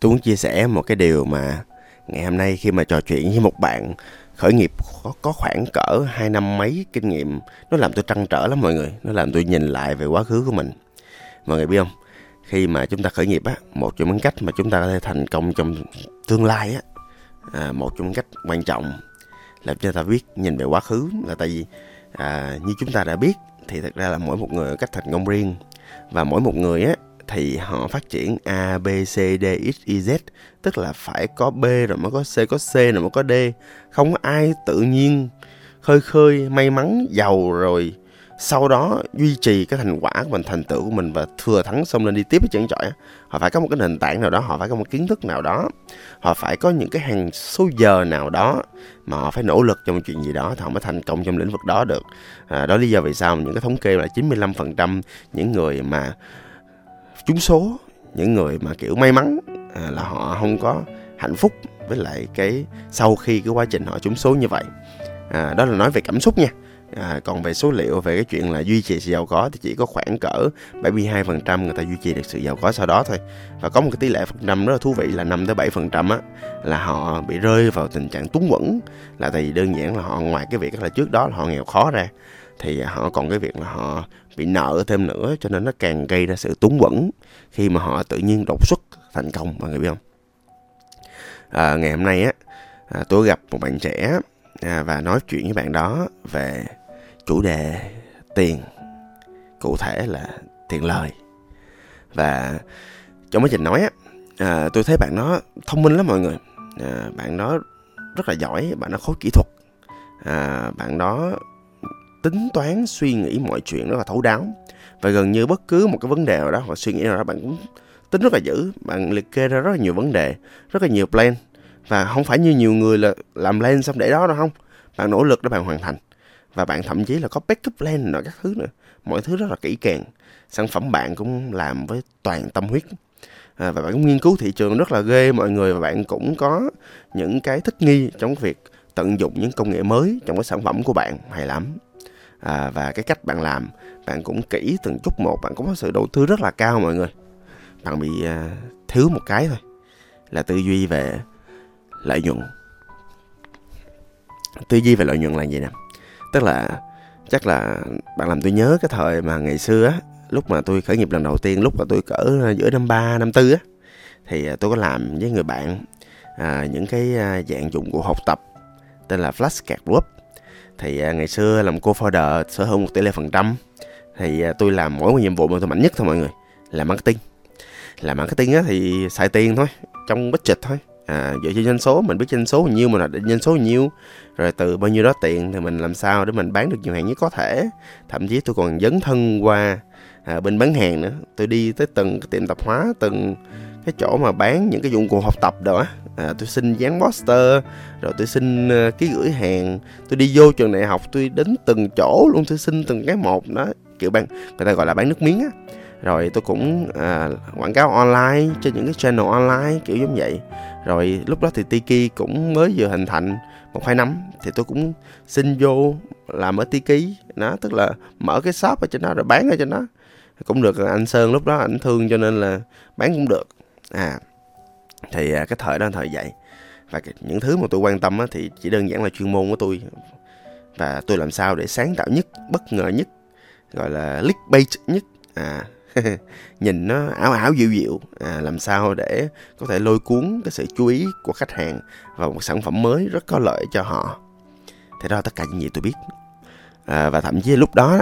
tôi muốn chia sẻ một cái điều mà ngày hôm nay khi mà trò chuyện với một bạn khởi nghiệp có, có khoảng cỡ hai năm mấy kinh nghiệm nó làm tôi trăn trở lắm mọi người nó làm tôi nhìn lại về quá khứ của mình. Mọi người biết không? Khi mà chúng ta khởi nghiệp á một trong những cách mà chúng ta có thể thành công trong tương lai á à, một trong những cách quan trọng làm cho ta biết nhìn về quá khứ là tại vì à, như chúng ta đã biết thì thật ra là mỗi một người có cách thành công riêng. Và mỗi một người á thì họ phát triển A, B, C, D, X, Y, Z Tức là phải có B rồi mới có C, có C rồi mới có D. Không có ai tự nhiên khơi khơi may mắn giàu rồi sau đó duy trì cái thành quả của mình thành tựu của mình và thừa thắng xong lên đi tiếp với chân trọi họ phải có một cái nền tảng nào đó họ phải có một kiến thức nào đó. Họ phải có những cái hàng số giờ nào đó mà họ phải nỗ lực trong một chuyện gì đó thì họ mới thành công trong lĩnh vực đó được. À, đó lý do vì sao những cái thống kê là 95% những người mà trúng số những người mà kiểu may mắn à, là họ không có hạnh phúc với lại cái sau khi cái quá trình họ trúng số như vậy. À, đó là nói về cảm xúc nha. À, còn về số liệu về cái chuyện là duy trì sự giàu có thì chỉ có khoảng cỡ 72% người ta duy trì được sự giàu có sau đó thôi. Và có một cái tỷ lệ phần trăm rất là thú vị là 5 tới 7% á là họ bị rơi vào tình trạng túng quẫn. Là tại vì đơn giản là họ ngoài cái việc là trước đó là họ nghèo khó ra thì họ còn cái việc là họ bị nợ thêm nữa cho nên nó càng gây ra sự túng quẫn khi mà họ tự nhiên đột xuất thành công mọi người biết không? À, ngày hôm nay á à, tôi gặp một bạn trẻ à, và nói chuyện với bạn đó về chủ đề tiền cụ thể là tiền lời. Và trong quá trình nói á à, tôi thấy bạn đó thông minh lắm mọi người. À, bạn đó rất là giỏi bạn đó khối kỹ thuật. À, bạn đó tính toán suy nghĩ mọi chuyện rất là thấu đáo. Và gần như bất cứ một cái vấn đề nào đó hoặc suy nghĩ nào đó bạn cũng tính rất là dữ. Bạn liệt kê ra rất là nhiều vấn đề rất là nhiều plan. Và không phải như nhiều người là làm plan xong để đó đâu không. Bạn nỗ lực để bạn hoàn thành. Và bạn thậm chí là có backup plan nữa các thứ nữa. Mọi thứ rất là kỹ càng. Sản phẩm bạn cũng làm với toàn tâm huyết. À, và bạn cũng nghiên cứu thị trường rất là ghê mọi người. Và bạn cũng có những cái thích nghi trong việc tận dụng những công nghệ mới trong cái sản phẩm của bạn. Hay lắm à, và cái cách bạn làm bạn cũng kỹ từng chút một bạn cũng có sự đầu tư rất là cao mọi người. Bạn bị à, thiếu một cái thôi là tư duy về lợi nhuận. Tư duy về lợi nhuận là gì nè? Tức là chắc là bạn làm tôi nhớ cái thời mà ngày xưa á lúc mà tôi khởi nghiệp lần đầu tiên lúc mà tôi cỡ giữa năm ba năm tư á thì à, tôi có làm với người bạn à, những cái à, dạng dụng cụ học tập tên là Flashcard Group thì à, ngày xưa làm cô founder sở hữu một tỷ lệ phần trăm. Thì à, tôi làm mỗi một nhiệm vụ mà tôi mạnh nhất thôi mọi người là marketing. Làm marketing á thì xài tiền thôi trong budget thôi. À, dựa trên doanh số mình biết doanh số bao nhiêu mình là định doanh số bao nhiêu rồi từ bao nhiêu đó tiền thì mình làm sao để mình bán được nhiều hàng nhất có thể. Thậm chí tôi còn dấn thân qua à, bên bán hàng nữa. Tôi đi tới từng cái tiệm tạp hóa từng cái chỗ mà bán những cái dụng cụ học tập đó à, tôi xin dán poster rồi tôi xin uh, ký gửi hàng. Tôi đi vô trường đại học tôi đến từng chỗ luôn tôi xin từng cái một đó. Kiểu bán người ta gọi là bán nước miếng á. Rồi tôi cũng à, quảng cáo online trên những cái channel online kiểu giống vậy. Rồi lúc đó thì Tiki cũng mới vừa hình thành một hai năm thì tôi cũng xin vô làm ở Tiki nó tức là mở cái shop ở trên đó rồi bán ở trên đó. Cũng được anh Sơn lúc đó ảnh thương cho nên là bán cũng được. À thì à, cái thời đó là thời vậy và những thứ mà tôi quan tâm á, thì chỉ đơn giản là chuyên môn của tôi. Và tôi làm sao để sáng tạo nhất bất ngờ nhất gọi là clickbait nhất. À nhìn nó ảo ảo dịu dịu. À, làm sao để có thể lôi cuốn cái sự chú ý của khách hàng vào một sản phẩm mới rất có lợi cho họ. Thì đó tất cả những gì tôi biết. À, và thậm chí lúc đó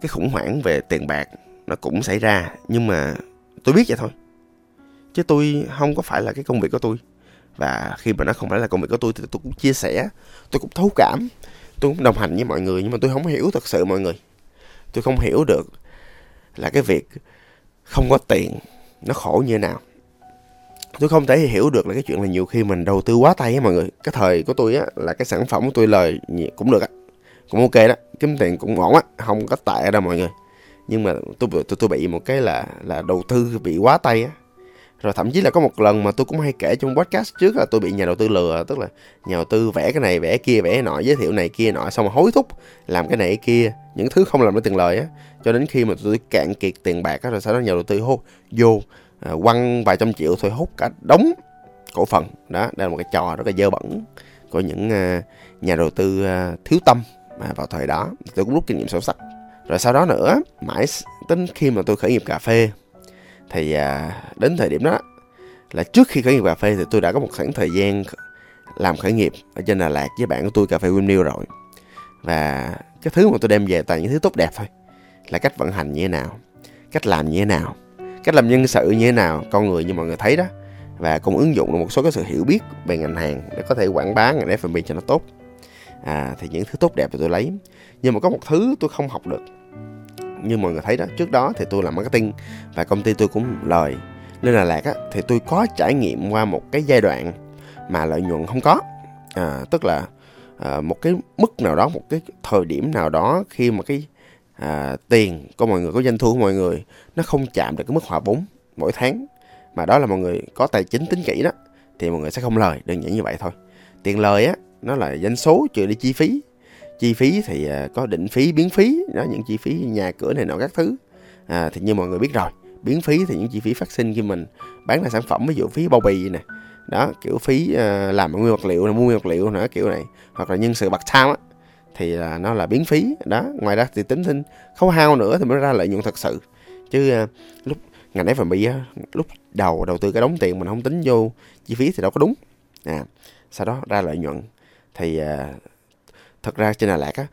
cái khủng hoảng về tiền bạc nó cũng xảy ra. Nhưng mà tôi biết vậy thôi chứ tôi không có phải là cái công việc của tôi. Và khi mà nó không phải là công việc của tôi thì tôi cũng chia sẻ, tôi cũng thấu cảm, tôi cũng đồng hành với mọi người nhưng mà tôi không hiểu thật sự mọi người. Tôi không hiểu được là cái việc không có tiền nó khổ như thế nào. Tôi không thể hiểu được là cái chuyện là nhiều khi mình đầu tư quá tay á mọi người. Cái thời của tôi á là cái sản phẩm của tôi lời cũng được á, cũng ok đó, kiếm tiền cũng ổn á, không có tệ đâu mọi người. Nhưng mà tôi tôi tôi bị một cái là là đầu tư bị quá tay á rồi thậm chí là có một lần mà tôi cũng hay kể trong podcast trước là tôi bị nhà đầu tư lừa tức là nhà đầu tư vẽ cái này vẽ kia vẽ nọ giới thiệu này kia nọ xong mà hối thúc làm cái này cái kia những thứ không làm được tiền lời á. Cho đến khi mà tôi cạn kiệt tiền bạc á rồi sau đó nhà đầu tư hô vô à, quăng vài trăm triệu thôi hút cả đống cổ phần. Đó đây là một cái trò rất là dơ bẩn của những à, nhà đầu tư à, thiếu tâm mà vào thời đó. Tôi cũng rút kinh nghiệm sâu sắc. Rồi sau đó nữa mãi tính khi mà tôi khởi nghiệp cà phê thì à, đến thời điểm đó là trước khi khởi nghiệp cà phê thì tôi đã có một khoảng thời gian làm khởi nghiệp ở trên Đà Lạt với bạn của tôi cà phê Winnew rồi. Và cái thứ mà tôi đem về toàn những thứ tốt đẹp thôi là cách vận hành như thế nào cách làm như thế nào cách làm nhân sự như thế nào con người như mọi người thấy đó và cũng ứng dụng được một số cái sự hiểu biết về ngành hàng để có thể quảng bá ngành F&B cho nó tốt. À, thì những thứ tốt đẹp thì tôi lấy nhưng mà có một thứ tôi không học được như mọi người thấy đó trước đó thì tôi làm marketing và công ty tôi cũng lời. Nên là lạc á thì tôi có trải nghiệm qua một cái giai đoạn mà lợi nhuận không có. À, tức là à, một cái mức nào đó một cái thời điểm nào đó khi mà cái à, tiền của mọi người có doanh thu của mọi người nó không chạm được cái mức hòa vốn mỗi tháng mà đó là mọi người có tài chính tính kỹ đó thì mọi người sẽ không lời. Đơn giản như vậy thôi. Tiền lời á nó là doanh số trừ đi chi phí chi phí thì à, có định phí biến phí đó những chi phí nhà cửa này nọ các thứ. À, thì như mọi người biết rồi biến phí thì những chi phí phát sinh khi mình bán ra sản phẩm ví dụ phí bao bì nè đó kiểu phí à, làm nguyên vật liệu mua nguyên vật liệu nữa kiểu này hoặc là nhân sự bạc time á thì là nó là biến phí đó. Ngoài ra thì tính thêm khấu hao nữa thì mới ra lợi nhuận thật sự. Chứ à, lúc ngành F&B á lúc đầu đầu tư cái đóng tiền mình không tính vô chi phí thì đâu có đúng. À sau đó ra lợi nhuận thì uh, thật ra trên Đà Lạt á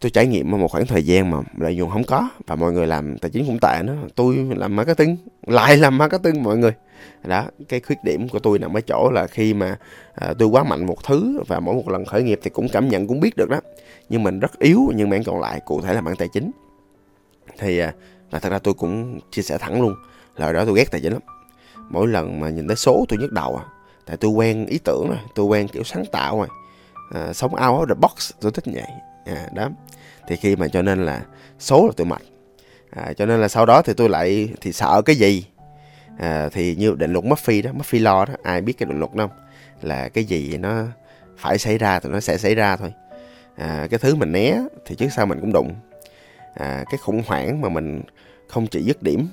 tôi trải nghiệm một khoảng thời gian mà lợi nhuận không có và mọi người làm tài chính cũng tệ nữa. Tôi làm marketing lại làm marketing mọi người. Đó cái khuyết điểm của tôi nằm ở chỗ là khi mà à, tôi quá mạnh một thứ và mỗi một lần khởi nghiệp thì cũng cảm nhận cũng biết được đó. Nhưng mình rất yếu nhưng mảng còn lại cụ thể là mảng tài chính. Thì à, và thật ra tôi cũng chia sẻ thẳng luôn lời đó tôi ghét tài chính lắm. Mỗi lần mà nhìn thấy số tôi nhức đầu à. Tại tôi quen ý tưởng rồi tôi quen kiểu sáng tạo rồi à, sống out of the box tôi thích vậy à, đó. Thì khi mà cho nên là số là tôi mạnh. À, cho nên là sau đó thì tôi lại thì sợ cái gì? À, thì như định luật Murphy đó Murphy lo đó ai biết cái định luật đó không? Là cái gì nó phải xảy ra thì nó sẽ xảy ra thôi. À, cái thứ mình né thì trước sau mình cũng đụng. À, cái khủng hoảng mà mình không chỉ dứt điểm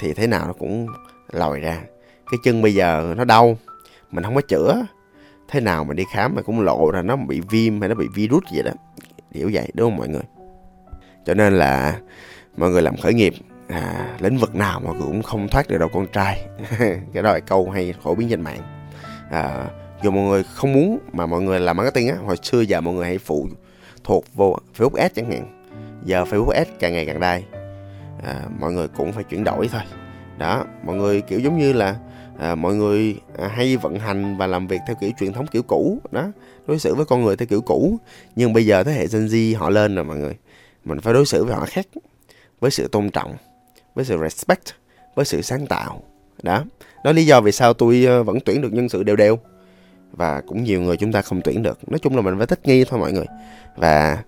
thì thế nào nó cũng lòi ra. Cái chân bây giờ nó đau mình không có chữa thế nào mà đi khám mà cũng lộ ra nó bị viêm hay nó bị virus gì đó. Hiểu vậy đúng không mọi người? Cho nên là mọi người làm khởi nghiệp à, lĩnh vực nào mà cũng không thoát được đâu con trai. Cái đó là câu hay phổ biến trên mạng. À, dù mọi người không muốn mà mọi người làm marketing á hồi xưa giờ mọi người hãy phụ thuộc vô Facebook Ads chẳng hạn. Giờ Facebook Ads càng ngày càng đai. À, mọi người cũng phải chuyển đổi thôi. Đó mọi người kiểu giống như là à, mọi người à, hay vận hành và làm việc theo kiểu truyền thống kiểu cũ đó. Đối xử với con người theo kiểu cũ. Nhưng bây giờ thế hệ Gen Z họ lên rồi mọi người. Mình phải đối xử với họ khác với sự tôn trọng với sự respect với sự sáng tạo đó. Đó lý do vì sao tôi ờ, vẫn tuyển được nhân sự đều đều. Và cũng nhiều người chúng ta không tuyển được. Nói chung là mình phải thích nghi thôi mọi người. Và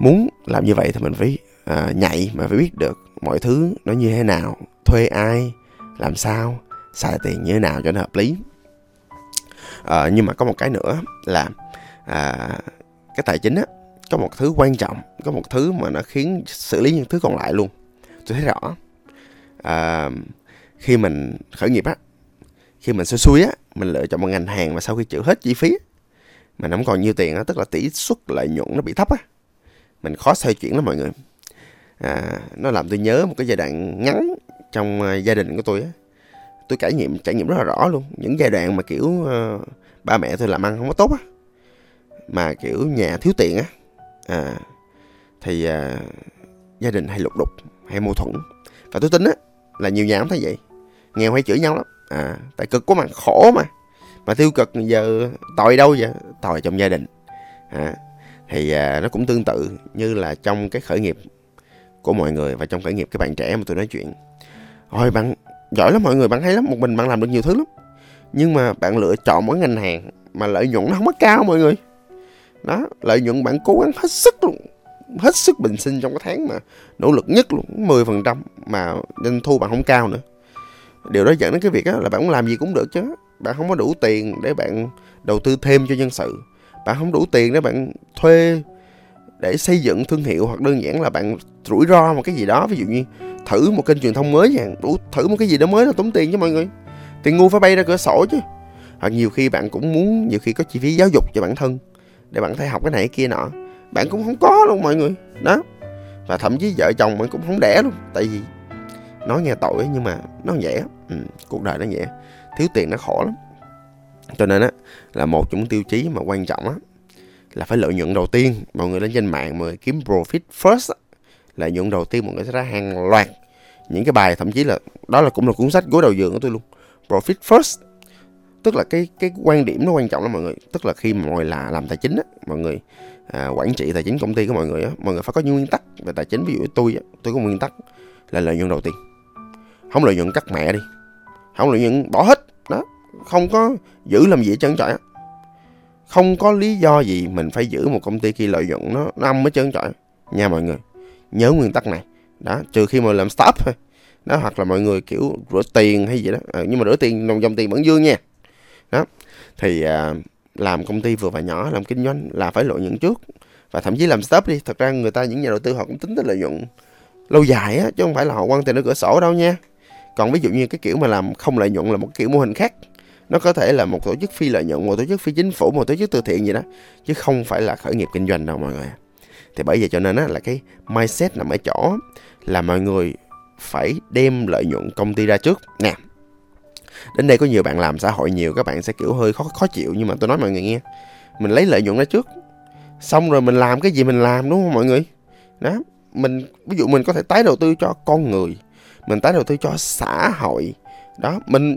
muốn làm như vậy thì mình phải uh, nhạy mà phải biết được mọi thứ nó như thế nào thuê ai làm sao xài tiền như thế nào cho nó hợp lý. À, nhưng mà có một cái nữa là à, cái tài chính á có một thứ quan trọng có một thứ mà nó khiến xử lý những thứ còn lại luôn. Tôi thấy rõ. À, khi mình khởi nghiệp á khi mình xui xui á mình lựa chọn một ngành hàng mà sau khi chịu hết chi phí mà nó không còn nhiêu tiền á tức là tỷ suất lợi nhuận nó bị thấp á mình khó xoay chuyển lắm mọi người. À, nó làm tôi nhớ một cái giai đoạn ngắn trong à, gia đình của tôi á tôi trải nghiệm trải nghiệm rất là rõ luôn. Những giai đoạn mà kiểu uh, ba mẹ tôi làm ăn không có tốt á mà kiểu nhà thiếu tiền á à, thì uh, gia đình hay lục đục hay mâu thuẫn. Và tôi tin á là nhiều nhà cũng thấy vậy. Nghèo hay chửi nhau lắm à tại cực quá mà khổ mà. Mà tiêu cực giờ tội đâu vậy? Tội trong gia đình à, thì à, nó cũng tương tự như là trong cái khởi nghiệp của mọi người và trong khởi nghiệp các bạn trẻ mà tôi nói chuyện. Ôi bạn giỏi lắm mọi người, bạn hay lắm, một mình bạn làm được nhiều thứ lắm. Nhưng mà bạn lựa chọn mỗi ngành hàng mà lợi nhuận nó không có cao mọi người. Đó, lợi nhuận bạn cố gắng hết sức luôn, hết sức bình sinh trong cái tháng mà nỗ lực nhất luôn 10% mà doanh thu bạn không cao nữa. Điều đó dẫn đến cái việc đó là bạn muốn làm gì cũng được chứ. Bạn không có đủ tiền để bạn đầu tư thêm cho nhân sự. Bạn không đủ tiền để bạn thuê để xây dựng thương hiệu hoặc đơn giản là bạn rủi ro một cái gì đó. Ví dụ như thử một kênh truyền thông mới chẳng thử một cái gì đó mới là tốn tiền chứ mọi người. Tiền ngu phải bay ra cửa sổ chứ. Hoặc nhiều khi bạn cũng muốn nhiều khi có chi phí giáo dục cho bản thân để bạn thấy học cái này cái kia nọ. Bạn cũng không có luôn mọi người. Đó. Và thậm chí vợ chồng bạn cũng không đẻ luôn. Tại vì nói nghe tội nhưng mà nó dễ. Ừ, cuộc đời nó dễ. Thiếu tiền nó khổ lắm. Cho nên á là một trong những tiêu chí mà quan trọng á là phải lợi nhuận đầu tiên. Mọi người lên trên mạng mọi người kiếm profit first lợi nhuận đầu tiên mọi người sẽ ra hàng loạt những cái bài thậm chí là đó là cũng là cuốn sách gối đầu giường của tôi luôn. Profit first tức là cái cái quan điểm nó quan trọng lắm mọi người. Tức là khi mà mọi người là làm tài chính á mọi người à, quản trị tài chính công ty của mọi người á mọi người phải có những nguyên tắc về tài chính. Ví dụ tôi á tôi có nguyên tắc là lợi nhuận đầu tiên. Không lợi nhuận cắt mẹ đi. Không lợi nhuận bỏ hết. Đó không có giữ làm gì hết trơn trọi không có lý do gì mình phải giữ một công ty khi lợi nhuận nó, nó âm hết trơn trọi nha mọi người. Nhớ nguyên tắc này. Đó trừ khi mà làm stop thôi. Đó hoặc là mọi người kiểu rửa tiền hay gì đó. Ừ, nhưng mà rửa tiền đồng dòng tiền vẫn dương nha. Đó. Thì à, làm công ty vừa và nhỏ làm kinh doanh là phải lợi nhuận trước. Và thậm chí làm stop đi thật ra người ta những nhà đầu tư họ cũng tính tới lợi nhuận lâu dài á chứ không phải là họ quăng tiền ở cửa sổ đâu nha. Còn ví dụ như cái kiểu mà làm không lợi nhuận là một kiểu mô hình khác nó có thể là một tổ chức phi lợi nhuận, một tổ chức phi chính phủ, một tổ chức từ thiện gì đó, chứ không phải là khởi nghiệp kinh doanh đâu mọi người thì bởi vậy cho nên á, là cái mindset nằm ở chỗ là mọi người phải đem lợi nhuận công ty ra trước. Nè, đến đây có nhiều bạn làm xã hội nhiều, các bạn sẽ kiểu hơi khó khó chịu, nhưng mà tôi nói mọi người nghe, mình lấy lợi nhuận ra trước, xong rồi mình làm cái gì mình làm, đúng không mọi người? Đó, mình, ví dụ mình có thể tái đầu tư cho con người, mình tái đầu tư cho xã hội đó, mình,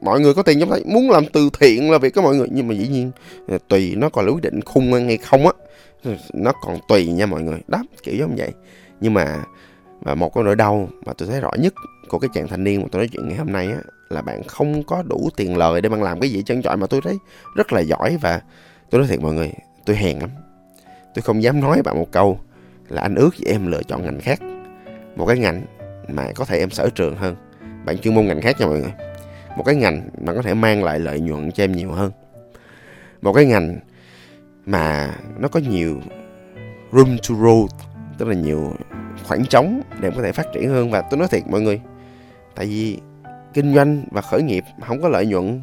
mọi người có tiền giống vậy muốn làm từ thiện là việc của mọi người. Nhưng mà dĩ nhiên, tùy nó còn quyết định khung hay không á, nó còn tùy nha mọi người. Đó, kiểu giống vậy. Nhưng mà và một cái nỗi đau mà tôi thấy rõ nhất của cái chàng thanh niên mà tôi nói chuyện ngày hôm nay á, là bạn không có đủ tiền lời để bạn làm cái gì chân chọi mà tôi thấy rất là giỏi. Và tôi nói thiệt mọi người, tôi hèn lắm. Tôi không dám nói bạn một câu là anh ước gì em lựa chọn ngành khác, một cái ngành mà có thể em sở trường hơn bạn chuyên môn ngành khác nha mọi người. Một cái ngành mà có thể mang lại lợi nhuận cho em nhiều hơn. Một cái ngành mà nó có nhiều room to grow tức là nhiều khoảng trống để em có thể phát triển hơn. Và tôi nói thiệt mọi người, tại vì kinh doanh và khởi nghiệp không có lợi nhuận,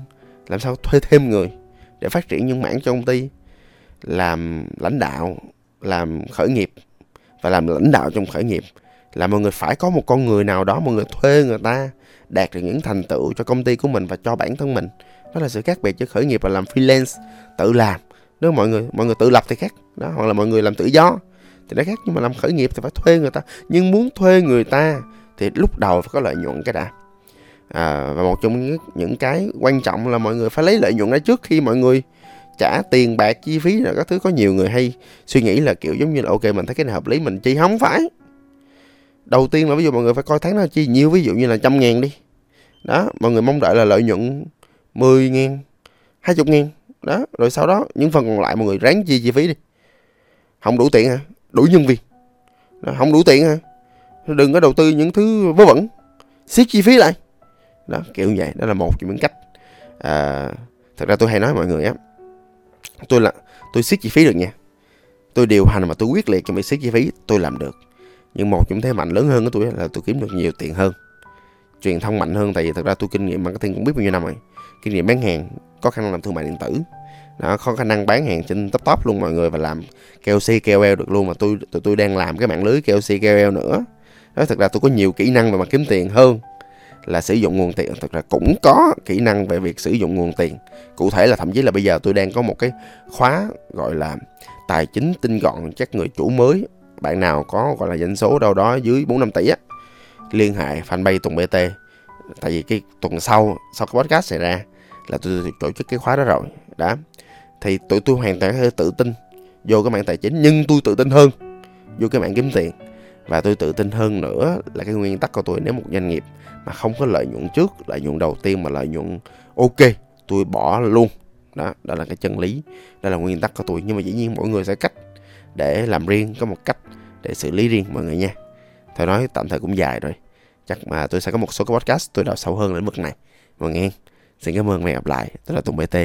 làm sao thuê thêm người để phát triển những mảng cho công ty, làm lãnh đạo, làm khởi nghiệp. Và làm lãnh đạo trong khởi nghiệp là mọi người phải có một con người nào đó, mọi người thuê người ta đạt được những thành tựu cho công ty của mình và cho bản thân mình. Đó là sự khác biệt giữa khởi nghiệp và làm freelance tự làm. Nếu mọi người mọi người tự lập thì khác đó hoặc là mọi người làm tự do thì nó khác nhưng mà làm khởi nghiệp thì phải thuê người ta. Nhưng muốn thuê người ta thì lúc đầu phải có lợi nhuận cái đã. À, và một trong những, những cái quan trọng là mọi người phải lấy lợi nhuận ra trước khi mọi người trả tiền bạc chi phí là các thứ. Có nhiều người hay suy nghĩ là kiểu giống như là ok mình thấy cái này hợp lý mình chi không phải đầu tiên là ví dụ mọi người phải coi tháng đó chi nhiêu ví dụ như là trăm ngàn đi. Đó mọi người mong đợi là lợi nhuận 10 ngàn 20 ngàn. Đó rồi sau đó những phần còn lại mọi người ráng chi chi phí đi. Không đủ tiền hả? Đủ nhân viên. Đó, không đủ tiền hả? Đừng có đầu tư những thứ vớ vẩn. Siết chi phí lại. Đó kiểu như vậy. Đó là một trong những cách. À, thật ra tôi hay nói mọi người á tôi là tôi siết chi phí được nha. Tôi điều hành mà tôi quyết liệt trong việc siết chi phí tôi làm được nhưng một trong thế mạnh lớn hơn của tôi là tôi kiếm được nhiều tiền hơn. Truyền thông mạnh hơn tại vì thật ra tôi kinh nghiệm marketing cũng biết bao nhiêu năm rồi. Kinh nghiệm bán hàng có khả năng làm thương mại điện tử. Đó, có khả năng bán hàng trên top top luôn mọi người và làm KOC KOL được luôn mà tôi tụi tôi đang làm cái mạng lưới KOC KOL nữa. Đó thật ra tôi có nhiều kỹ năng về mặt kiếm tiền hơn là sử dụng nguồn tiền. Thật ra cũng có kỹ năng về việc sử dụng nguồn tiền. Cụ thể là thậm chí là bây giờ tôi đang có một cái khóa gọi là tài chính tinh gọn chắc người chủ mới bạn nào có, gọi là, doanh số đâu đó dưới 4 năm tỷ á, liên hệ fanpage Tùng BT tại vì cái tuần sau sau cái podcast xảy ra là tôi tổ chức cái khóa đó rồi, đó. Thì tụi tôi hoàn toàn hơi tự tin vô cái mạng tài chính, nhưng tôi tự tin hơn vô cái mạng kiếm tiền. Và tôi tự tin hơn nữa là cái nguyên tắc của tôi, nếu một doanh nghiệp mà không có lợi nhuận trước, lợi nhuận đầu tiên mà lợi nhuận ok, tôi bỏ luôn. Đó đó là cái chân lý, đó là nguyên tắc của tôi. Nhưng mà dĩ nhiên mỗi người sẽ cách để làm riêng, có một cách để xử lý riêng mọi người nha. Thôi nói tạm thời cũng dài rồi. Chắc mà tôi sẽ có một số cái podcast tôi đào sâu hơn lĩnh vực này. Mọi người nghe xin cảm ơn và hẹn gặp lại. Tôi là tùng bt